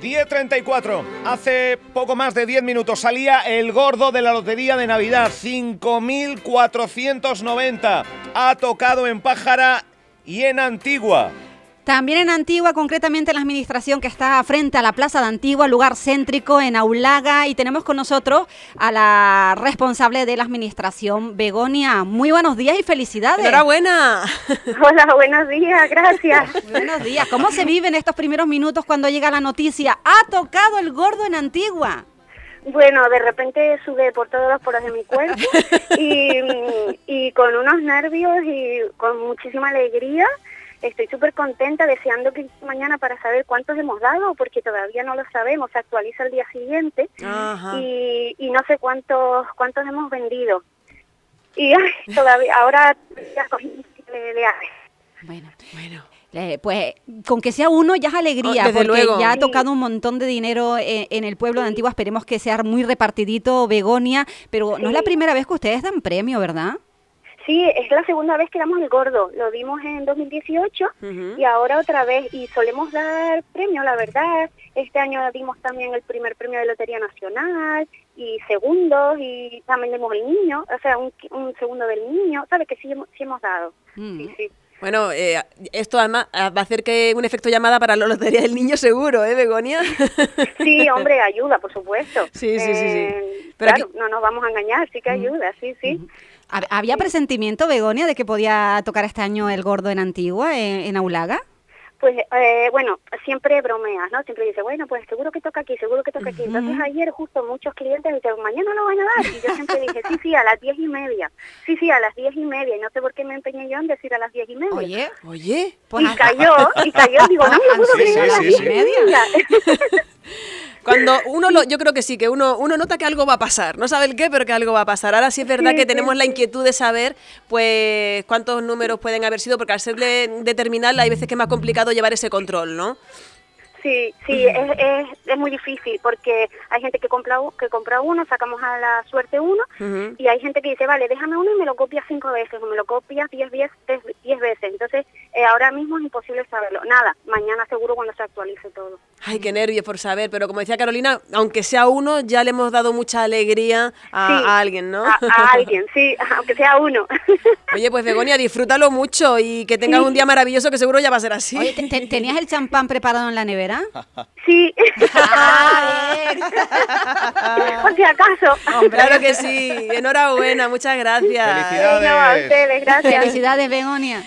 10.34. Hace poco más de 10 minutos salía el gordo de la lotería de Navidad. 5.490. Ha tocado en Pájara y en Antigua. También en Antigua, concretamente en la administración que está frente a la Plaza de Antigua, lugar céntrico en Aulaga. Y tenemos con nosotros a la responsable de la administración, Begonia. Muy buenos días y felicidades. Enhorabuena. Hola, buenos días, gracias. buenos días. ¿Cómo se viven estos primeros minutos cuando llega la noticia? Ha tocado el gordo en Antigua. Bueno, de repente sube por todos los poros de mi cuerpo y, y con unos nervios y con muchísima alegría estoy súper contenta, deseando que mañana para saber cuántos hemos dado, porque todavía no lo sabemos, se actualiza el día siguiente y, y, no sé cuántos cuántos hemos vendido. Y todavía, ahora Bueno, bueno. Pues con que sea uno ya es alegría, oh, porque ya ha tocado un montón de dinero en, el pueblo de Antigua. Esperemos que sea muy repartidito, Begonia, pero no es la primera vez que ustedes dan premio, ¿verdad? Sí, es la segunda vez que damos el gordo. Lo dimos en 2018 y ahora otra vez. Y solemos dar premio, la verdad. Este año dimos también el primer premio de Lotería Nacional y segundos y también dimos el niño, o sea, un, segundo del niño. ¿Sabes que sí, hemos dado? Mm. Bueno, eh, esto además va a hacer que un efecto llamada para la Lotería del Niño seguro, ¿eh, Begonia? Sí, hombre, ayuda, por supuesto. Sí, sí, sí. sí. Eh, Pero claro, no nos vamos a engañar, sí que ayuda, sí, sí. ¿Había presentimiento, Begonia, de que podía tocar este año el gordo en Antigua, en, Aulaga? Pues eh, bueno, siempre bromeas, ¿no? Siempre dice, bueno, pues seguro que toca aquí, seguro que toca aquí. Entonces ayer justo muchos clientes dicen, mañana lo van a dar. Y yo siempre dije, sí, sí, a las diez y media. Sí, sí, a las diez y media. Y no sé por qué me empeñé yo en decir a las diez y media. Oye, oye. Pues y cayó, y cayó. Digo, no me puedo creer a las diez y media. Cuando uno lo, yo creo que sí, que uno, uno nota que algo va a pasar, no sabe el qué, pero que algo va a pasar. Ahora sí es verdad que tenemos la inquietud de saber pues cuántos números pueden haber sido, porque al ser determinarla hay veces que es más complicado llevar ese control, ¿no? Sí, sí, es, es, muy difícil porque hay gente que compra que compra uno, sacamos a la suerte uno y hay gente que dice, vale, déjame uno y me lo copia cinco veces o me lo copias diez, diez, diez veces. Entonces, eh, ahora mismo es imposible saberlo. Nada, mañana seguro cuando se actualice todo. Ay, qué nervios por saber, pero como decía Carolina, aunque sea uno, ya le hemos dado mucha alegría a, alguien, ¿no? A, alguien, sí, aunque sea uno. Oye, pues Begonia, disfrútalo mucho y que tengas un día maravilloso que seguro ya va a ser así. Oye, ¿tenías el champán preparado en la nevera? Sí. Ah, Por si acaso. claro que sí. Enhorabuena, muchas gracias. Felicidades. gracias. Felicidades, Begonia.